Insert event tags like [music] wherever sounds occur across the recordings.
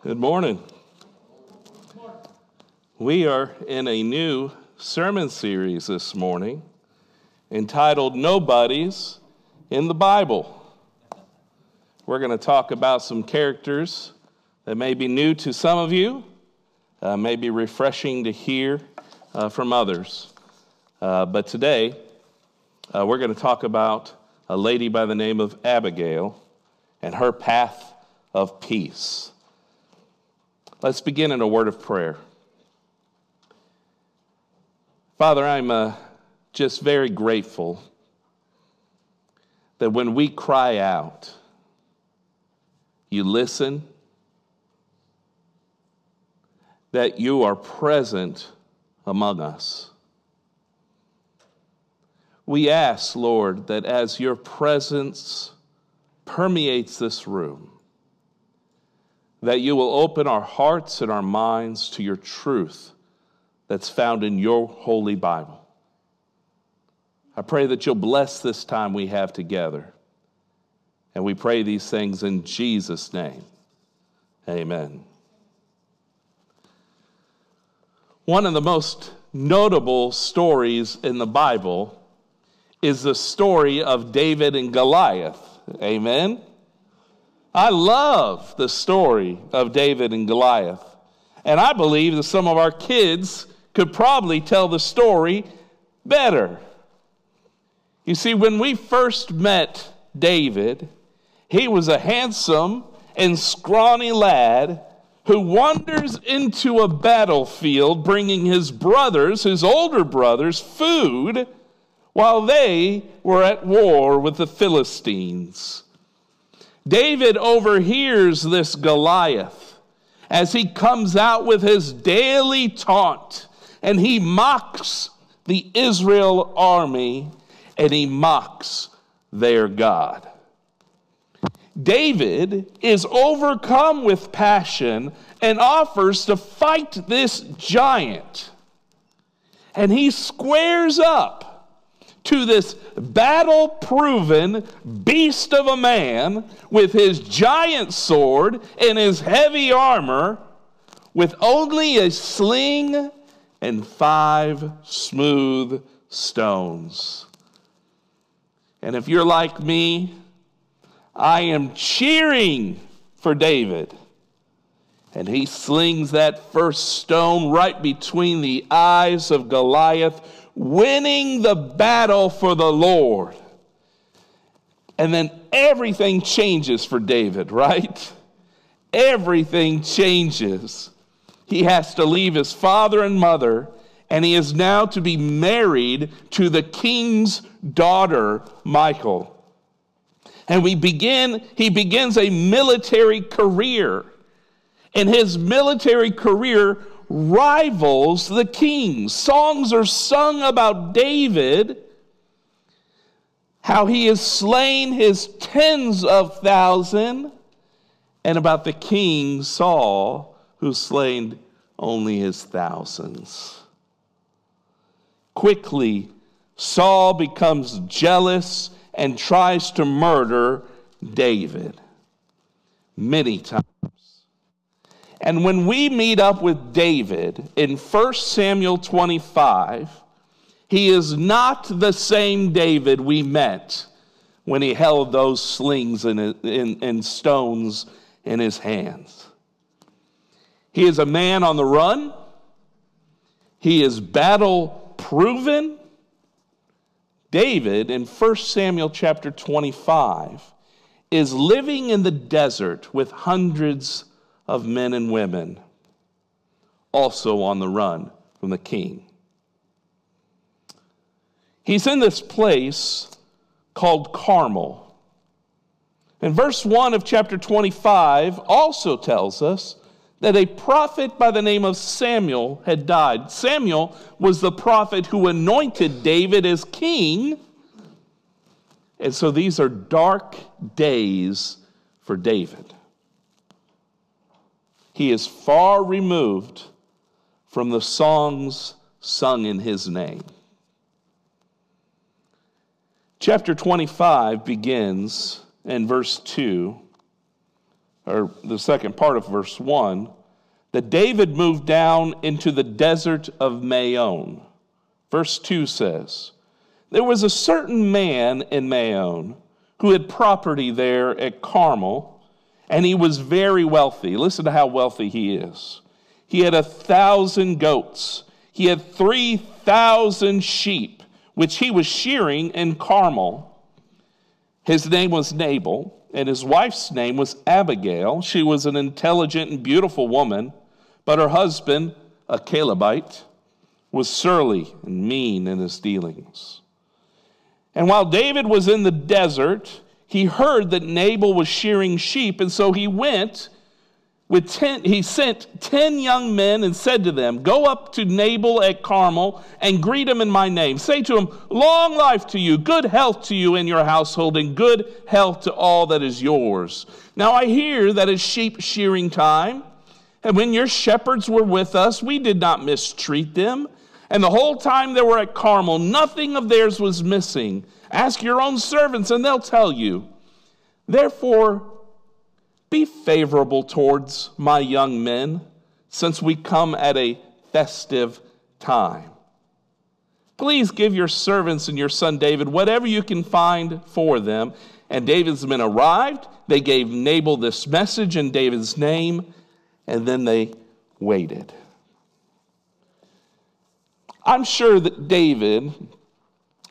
Good morning. We are in a new sermon series this morning entitled Nobodies in the Bible. We're going to talk about some characters that may be new to some of you, uh, may be refreshing to hear uh, from others. Uh, but today, uh, we're going to talk about a lady by the name of Abigail and her path of peace. Let's begin in a word of prayer. Father, I'm uh, just very grateful that when we cry out, you listen, that you are present among us. We ask, Lord, that as your presence permeates this room, that you will open our hearts and our minds to your truth that's found in your holy Bible. I pray that you'll bless this time we have together. And we pray these things in Jesus' name. Amen. One of the most notable stories in the Bible is the story of David and Goliath. Amen. I love the story of David and Goliath. And I believe that some of our kids could probably tell the story better. You see, when we first met David, he was a handsome and scrawny lad who wanders into a battlefield bringing his brothers, his older brothers, food while they were at war with the Philistines. David overhears this Goliath as he comes out with his daily taunt and he mocks the Israel army and he mocks their God. David is overcome with passion and offers to fight this giant. And he squares up to this battle proven beast of a man with his giant sword and his heavy armor, with only a sling and five smooth stones. And if you're like me, I am cheering for David. And he slings that first stone right between the eyes of Goliath winning the battle for the Lord. And then everything changes for David, right? Everything changes. He has to leave his father and mother, and he is now to be married to the king's daughter, Michal. And we begin, he begins a military career. And his military career rivals the kings. Songs are sung about David, how he has slain his tens of thousands, and about the king Saul, who slain only his thousands. Quickly, Saul becomes jealous and tries to murder David many times. And when we meet up with David in 1 Samuel 25, he is not the same David we met when he held those slings and, stones in his hands. He is a man on the run. He is battle proven. David in 1 Samuel chapter 25 is living in the desert with hundreds of men and women also on the run from the king. He's in this place called Carmel. And verse 1 of chapter 25 also tells us that a prophet by the name of Samuel had died. Samuel was the prophet who anointed David as king. And so these are dark days for David. He is far removed from the songs sung in his name. Chapter 25 begins in verse 2, or the second part of verse 1, that David moved down into the desert of Maon. Verse 2 says, There was a certain man in Maon who had property there at Carmel, and he was very wealthy. Listen to how wealthy he is. He had a thousand goats, he had 3,000 sheep, which he was shearing in Carmel. His name was Nabal and his wife's name was Abigail. She was an intelligent and beautiful woman, but her husband, a Calebite, was surly and mean in his dealings. And while David was in the desert, he heard that Nabal was shearing sheep, and so he went with ten, he sent ten young men and said to them, Go up to Nabal at Carmel and greet him in my name. Say to him, Long life to you, good health to you and your household, and good health to all that is yours. Now I hear that it's sheep shearing time, and when your shepherds were with us, we did not mistreat them. And the whole time they were at Carmel, nothing of theirs was missing. Ask your own servants, and they'll tell you. Therefore, be favorable towards my young men, since we come at a festive time. Please give your servants and your son David whatever you can find for them. And David's men arrived. They gave Nabal this message in David's name, and then they waited. I'm sure that David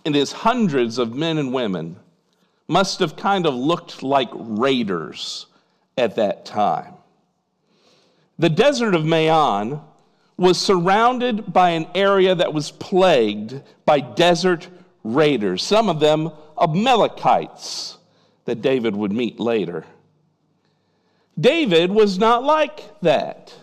and his hundreds of men and women must have kind of looked like raiders at that time. The desert of Maon was surrounded by an area that was plagued by desert raiders, some of them Amalekites that David would meet later. David was not like that.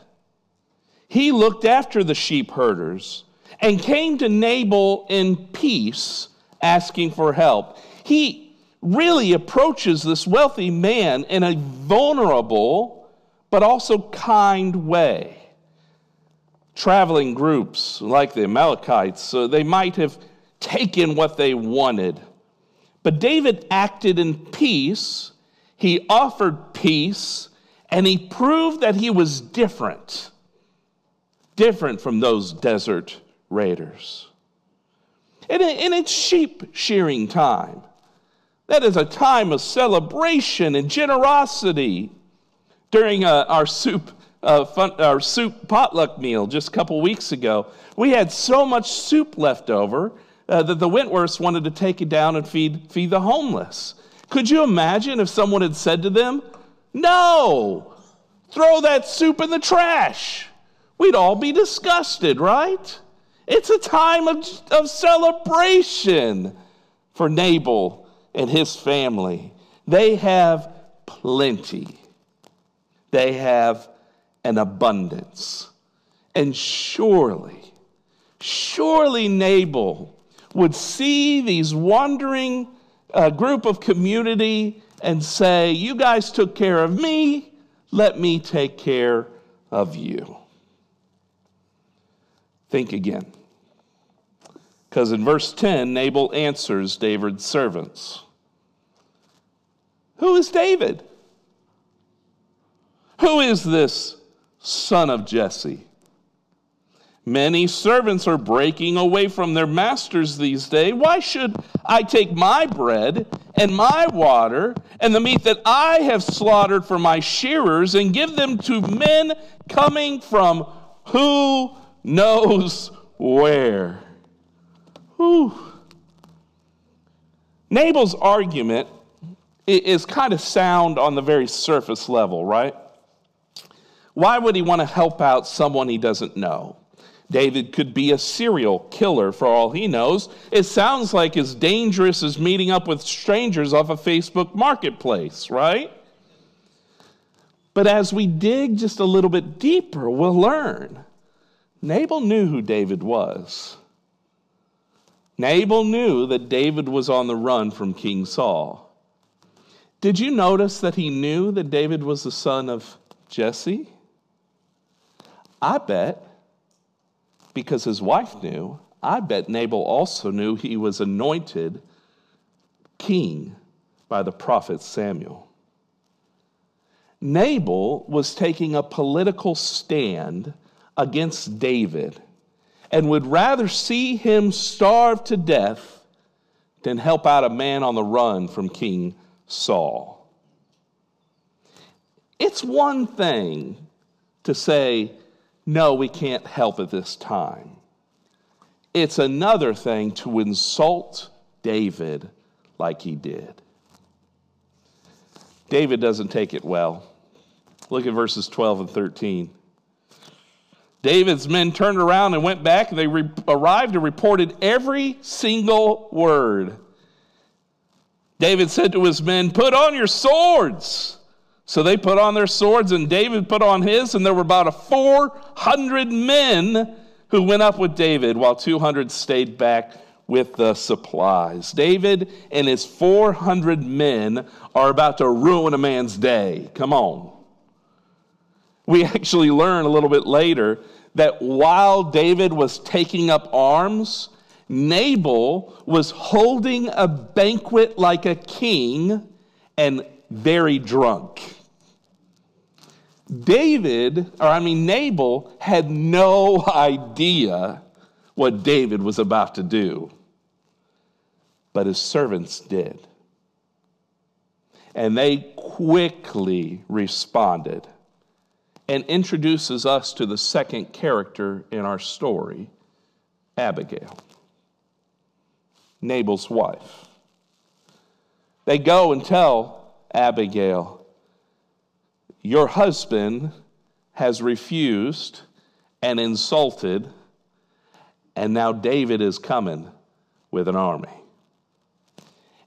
He looked after the sheep herders and came to Nabal in peace, asking for help. He really approaches this wealthy man in a vulnerable but also kind way. Traveling groups like the Amalekites, uh, they might have taken what they wanted. But David acted in peace, he offered peace, and he proved that he was different. Different from those desert raiders. And it's sheep shearing time. That is a time of celebration and generosity. During uh, our soup, uh, fun, our soup potluck meal just a couple weeks ago, we had so much soup left over uh, that the Wentworths wanted to take it down and feed, feed the homeless. Could you imagine if someone had said to them, No, throw that soup in the trash? We'd all be disgusted, right? It's a time of, of celebration for Nabal and his family. They have plenty, they have an abundance. And surely, surely Nabal would see these wandering uh, group of community and say, You guys took care of me, let me take care of you. Think again. Because in verse 10, Nabal answers David's servants. Who is David? Who is this son of Jesse? Many servants are breaking away from their masters these days. Why should I take my bread and my water and the meat that I have slaughtered for my shearers and give them to men coming from who knows where? Whew. Nabal's argument is kind of sound on the very surface level, right? Why would he want to help out someone he doesn't know? David could be a serial killer for all he knows. It sounds like as dangerous as meeting up with strangers off a Facebook marketplace, right? But as we dig just a little bit deeper, we'll learn Nabal knew who David was. Nabal knew that David was on the run from King Saul. Did you notice that he knew that David was the son of Jesse? I bet, because his wife knew, I bet Nabal also knew he was anointed king by the prophet Samuel. Nabal was taking a political stand against David and would rather see him starve to death than help out a man on the run from King Saul. It's one thing to say, no, we can't help at this time. It's another thing to insult David like he did. David doesn't take it well. Look at verses 12 and 13. David's men turned around and went back, and they re- arrived and reported every single word. David said to his men, Put on your swords. So they put on their swords, and David put on his, and there were about a 400 men who went up with David, while 200 stayed back with the supplies. David and his 400 men are about to ruin a man's day. Come on. We actually learn a little bit later that while David was taking up arms, Nabal was holding a banquet like a king and very drunk. David, or I mean, Nabal had no idea what David was about to do, but his servants did. And they quickly responded and introduces us to the second character in our story, Abigail, Nabal's wife. They go and tell Abigail, Your husband has refused and insulted, and now David is coming with an army.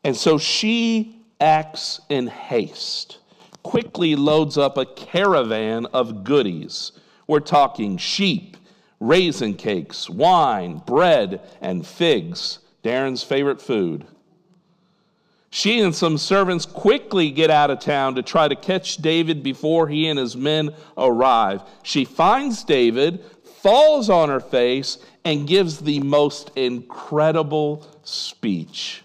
And so she acts in haste quickly loads up a caravan of goodies. We're talking sheep, raisin cakes, wine, bread, and figs, Darren's favorite food. She and some servants quickly get out of town to try to catch David before he and his men arrive. She finds David, falls on her face, and gives the most incredible speech.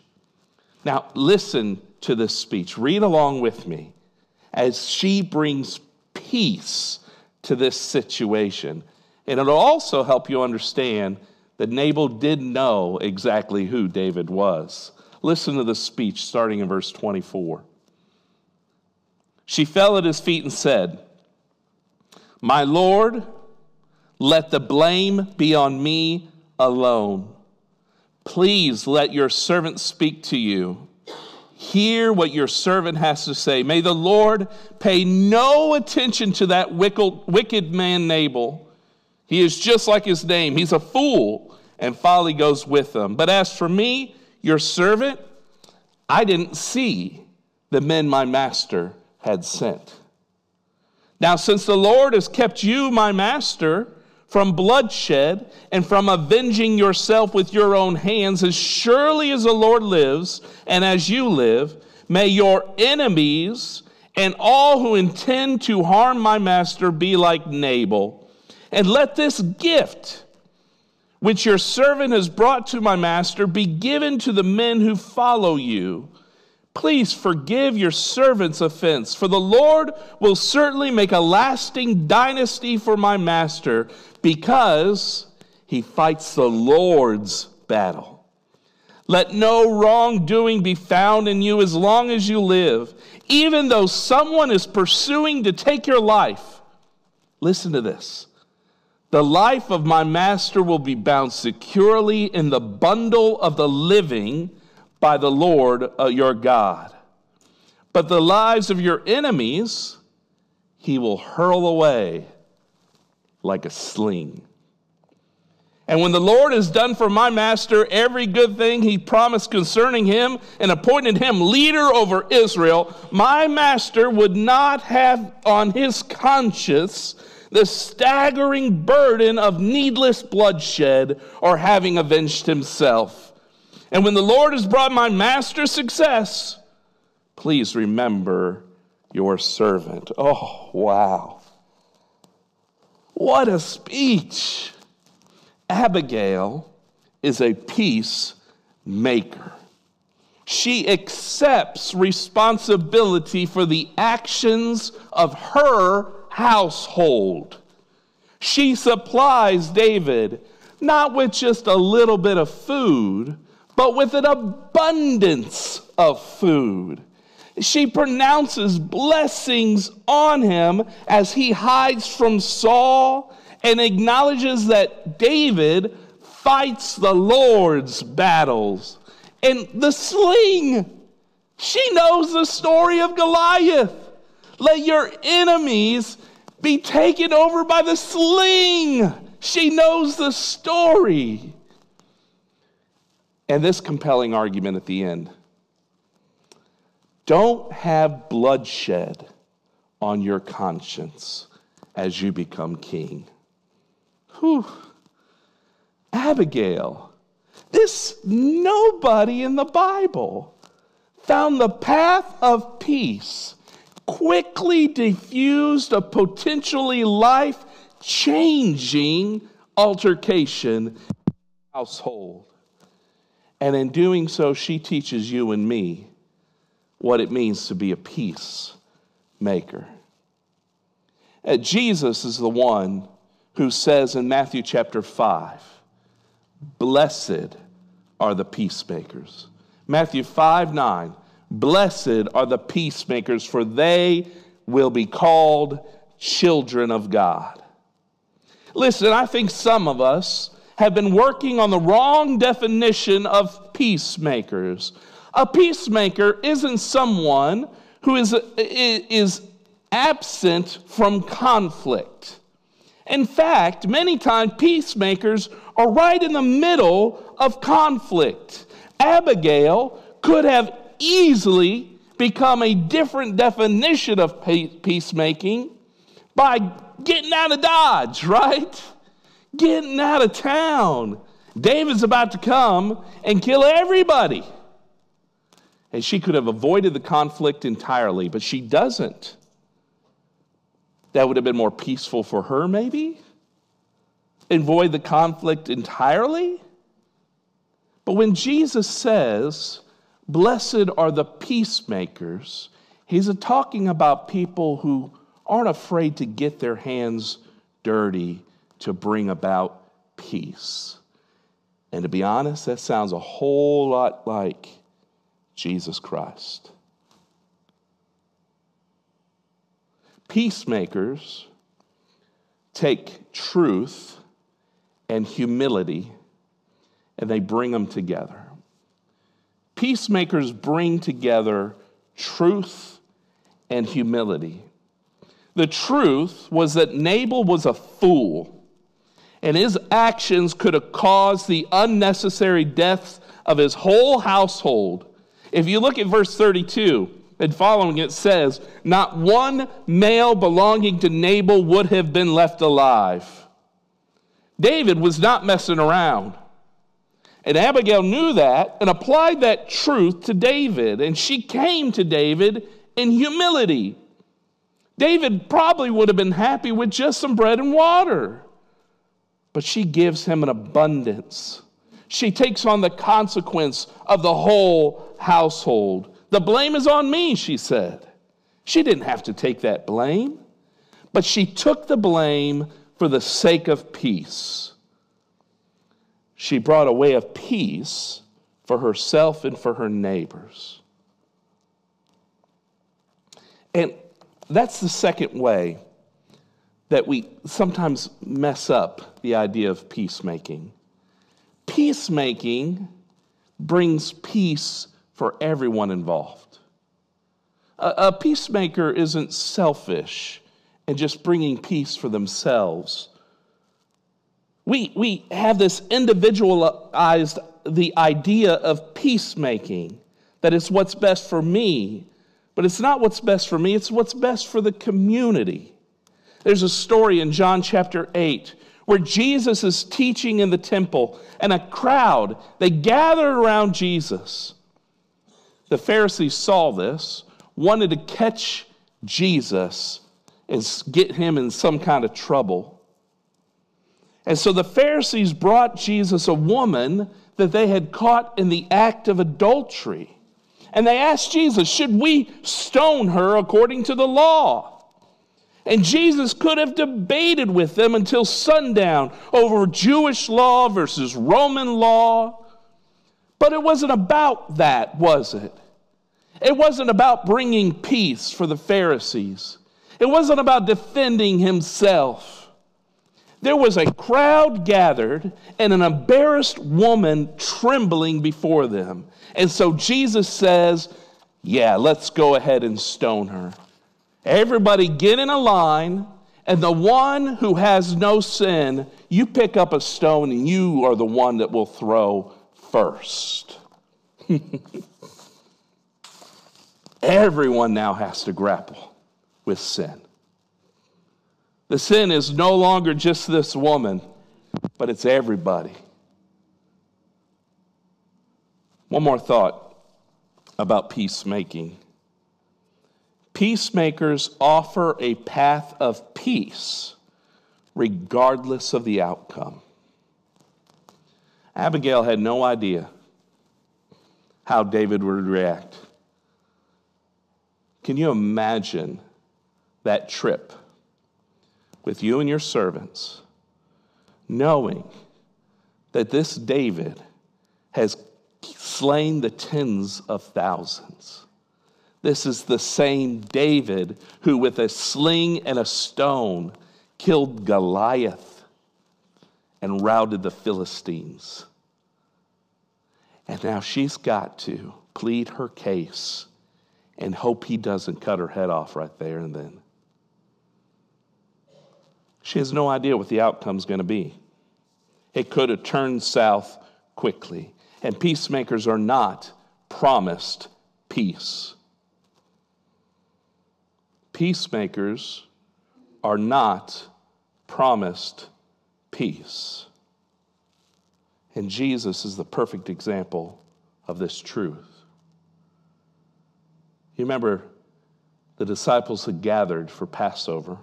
Now, listen to this speech. Read along with me as she brings peace to this situation. And it'll also help you understand that Nabal did know exactly who David was. Listen to the speech starting in verse 24. She fell at his feet and said, My Lord, let the blame be on me alone. Please let your servant speak to you. Hear what your servant has to say. May the Lord pay no attention to that wicked man Nabal. He is just like his name. He's a fool, and folly goes with him. But as for me, your servant, I didn't see the men my master had sent. Now, since the Lord has kept you, my master, from bloodshed and from avenging yourself with your own hands, as surely as the Lord lives and as you live, may your enemies and all who intend to harm my master be like Nabal. And let this gift, which your servant has brought to my master, be given to the men who follow you. Please forgive your servant's offense, for the Lord will certainly make a lasting dynasty for my master because he fights the Lord's battle. Let no wrongdoing be found in you as long as you live, even though someone is pursuing to take your life. Listen to this. The life of my master will be bound securely in the bundle of the living by the Lord uh, your God. But the lives of your enemies he will hurl away like a sling. And when the Lord has done for my master every good thing he promised concerning him and appointed him leader over Israel, my master would not have on his conscience the staggering burden of needless bloodshed or having avenged himself. And when the Lord has brought my master success, please remember your servant. Oh, wow. What a speech! Abigail is a peacemaker. she accepts responsibility for the actions of her household. She supplies David not with just a little bit of food, but with an abundance of food. She pronounces blessings on him as he hides from Saul and acknowledges that David fights the Lord's battles. And the sling, she knows the story of Goliath. Let your enemies be taken over by the sling. She knows the story. And this compelling argument at the end don't have bloodshed on your conscience as you become king. Whew. Abigail, this nobody in the Bible found the path of peace, quickly diffused a potentially life changing altercation household. And in doing so, she teaches you and me what it means to be a peacemaker. Uh, Jesus is the one who says in Matthew chapter 5, Blessed are the peacemakers. Matthew 5 9, Blessed are the peacemakers, for they will be called children of God. Listen, I think some of us have been working on the wrong definition of peacemakers. A peacemaker isn't someone who is, is absent from conflict. In fact, many times peacemakers are right in the middle of conflict. Abigail could have easily become a different definition of peacemaking by getting out of Dodge, right? Getting out of town. David's about to come and kill everybody. And she could have avoided the conflict entirely, but she doesn't. That would have been more peaceful for her, maybe? Avoid the conflict entirely? But when Jesus says, Blessed are the peacemakers, he's talking about people who aren't afraid to get their hands dirty to bring about peace. And to be honest, that sounds a whole lot like Jesus Christ. Peacemakers take truth and humility and they bring them together. Peacemakers bring together truth and humility. The truth was that Nabal was a fool, and his actions could have caused the unnecessary deaths of his whole household. If you look at verse 32 and following, it says, Not one male belonging to Nabal would have been left alive. David was not messing around. And Abigail knew that and applied that truth to David. And she came to David in humility. David probably would have been happy with just some bread and water. But she gives him an abundance. She takes on the consequence of the whole household. The blame is on me, she said. She didn't have to take that blame, but she took the blame for the sake of peace. She brought a way of peace for herself and for her neighbors. And that's the second way that we sometimes mess up the idea of peacemaking. Peacemaking brings peace for everyone involved. A, a, peacemaker isn't selfish and just bringing peace for themselves. We, we have this individualized the idea of peacemaking, that it's what's best for me but it's not what's best for me, it's what's best for the community. There's a story in John chapter 8 where Jesus is teaching in the temple, and a crowd, they gathered around Jesus. The Pharisees saw this, wanted to catch Jesus and get him in some kind of trouble. And so the Pharisees brought Jesus a woman that they had caught in the act of adultery. And they asked Jesus, Should we stone her according to the law? And Jesus could have debated with them until sundown over Jewish law versus Roman law. But it wasn't about that, was it? It wasn't about bringing peace for the Pharisees. It wasn't about defending himself. There was a crowd gathered and an embarrassed woman trembling before them. And so Jesus says, Yeah, let's go ahead and stone her. Everybody get in a line, and the one who has no sin, you pick up a stone and you are the one that will throw first. [laughs] Everyone now has to grapple with sin. The sin is no longer just this woman, but it's everybody. One more thought about peacemaking. Peacemakers offer a path of peace regardless of the outcome. Abigail had no idea how David would react. Can you imagine that trip with you and your servants, knowing that this David has slain the tens of thousands? This is the same David who, with a sling and a stone, killed Goliath and routed the Philistines. And now she's got to plead her case and hope he doesn't cut her head off right there and then. She has no idea what the outcome's going to be. It could have turned south quickly. And peacemakers are not promised peace. Peacemakers are not promised peace. And Jesus is the perfect example of this truth. You remember the disciples had gathered for Passover.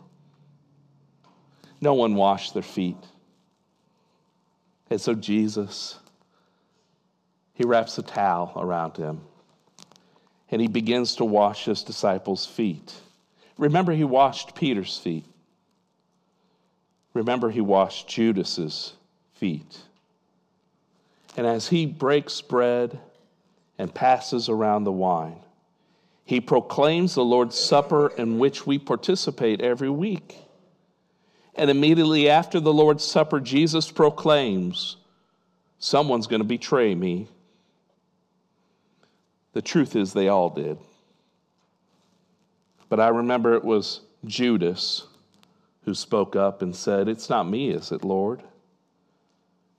No one washed their feet. And so Jesus, he wraps a towel around him and he begins to wash his disciples' feet. Remember, he washed Peter's feet. Remember, he washed Judas's feet. And as he breaks bread and passes around the wine, he proclaims the Lord's Supper in which we participate every week. And immediately after the Lord's Supper, Jesus proclaims, Someone's going to betray me. The truth is, they all did. But I remember it was Judas who spoke up and said, It's not me, is it, Lord?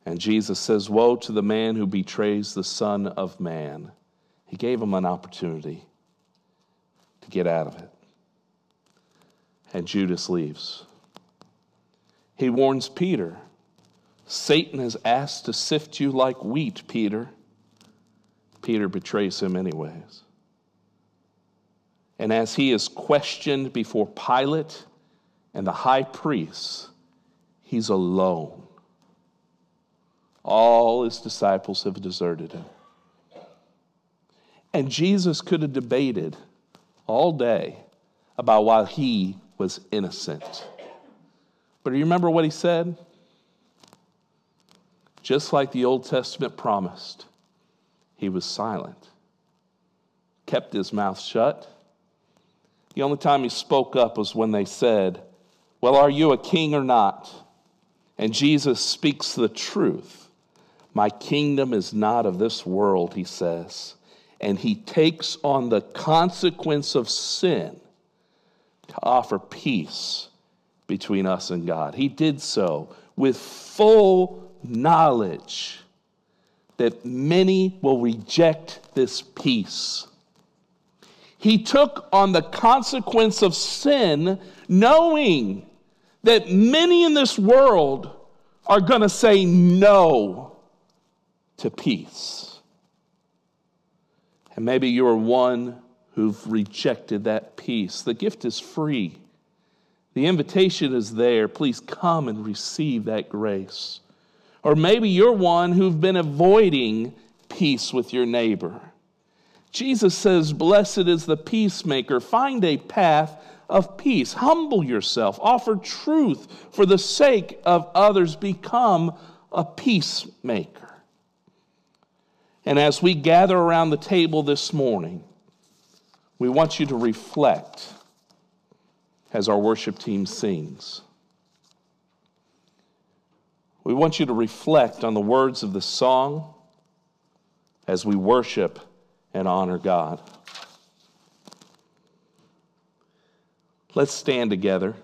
And Jesus says, Woe to the man who betrays the Son of Man. He gave him an opportunity to get out of it. And Judas leaves. He warns Peter Satan has asked to sift you like wheat, Peter. Peter betrays him, anyways. And as he is questioned before Pilate and the high priest, he's alone. All his disciples have deserted him. And Jesus could have debated all day about why he was innocent. But do you remember what he said? Just like the Old Testament promised, he was silent, kept his mouth shut. The only time he spoke up was when they said, Well, are you a king or not? And Jesus speaks the truth. My kingdom is not of this world, he says and he takes on the consequence of sin to offer peace between us and God. He did so with full knowledge that many will reject this peace. He took on the consequence of sin, knowing that many in this world are going to say no to peace. And maybe you're one who've rejected that peace. The gift is free, the invitation is there. Please come and receive that grace. Or maybe you're one who've been avoiding peace with your neighbor. Jesus says, Blessed is the peacemaker. Find a path of peace. Humble yourself. Offer truth for the sake of others. Become a peacemaker. And as we gather around the table this morning, we want you to reflect as our worship team sings. We want you to reflect on the words of the song as we worship and honor God. Let's stand together.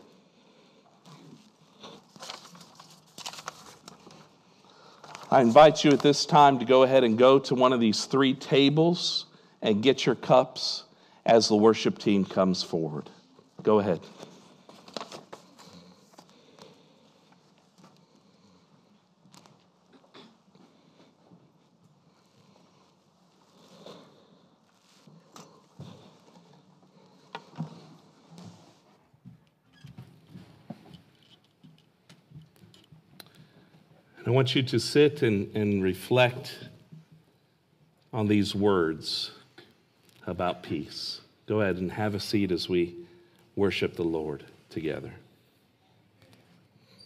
I invite you at this time to go ahead and go to one of these three tables and get your cups as the worship team comes forward. Go ahead. Want you to sit and, and reflect on these words about peace. Go ahead and have a seat as we worship the Lord together.